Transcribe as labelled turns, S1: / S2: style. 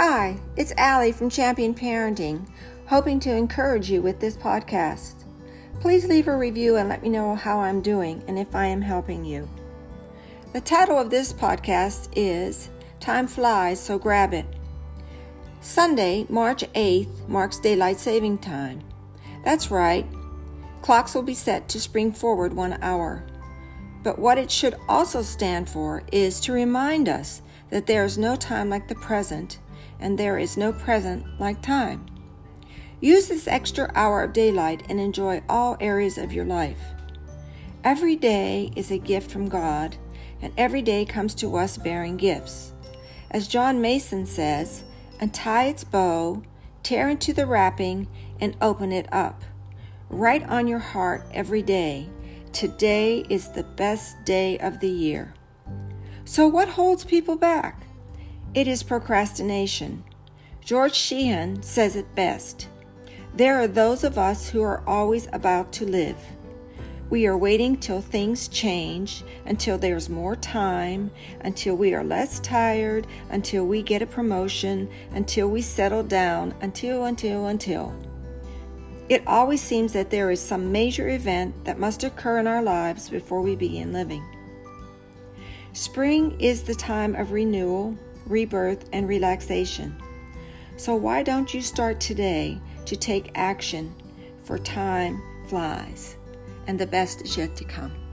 S1: Hi, it's Allie from Champion Parenting, hoping to encourage you with this podcast. Please leave a review and let me know how I'm doing and if I am helping you. The title of this podcast is Time Flies, so grab it. Sunday, March 8th, marks daylight saving time. That's right, clocks will be set to spring forward one hour. But what it should also stand for is to remind us that there is no time like the present and there is no present like time. Use this extra hour of daylight and enjoy all areas of your life. Every day is a gift from God, and every day comes to us bearing gifts. As John Mason says, untie its bow, tear into the wrapping, and open it up. Write on your heart every day. Today is the best day of the year. So, what holds people back? It is procrastination. George Sheehan says it best. There are those of us who are always about to live. We are waiting till things change, until there's more time, until we are less tired, until we get a promotion, until we settle down, until, until, until. It always seems that there is some major event that must occur in our lives before we begin living. Spring is the time of renewal, rebirth, and relaxation. So, why don't you start today to take action? For time flies, and the best is yet to come.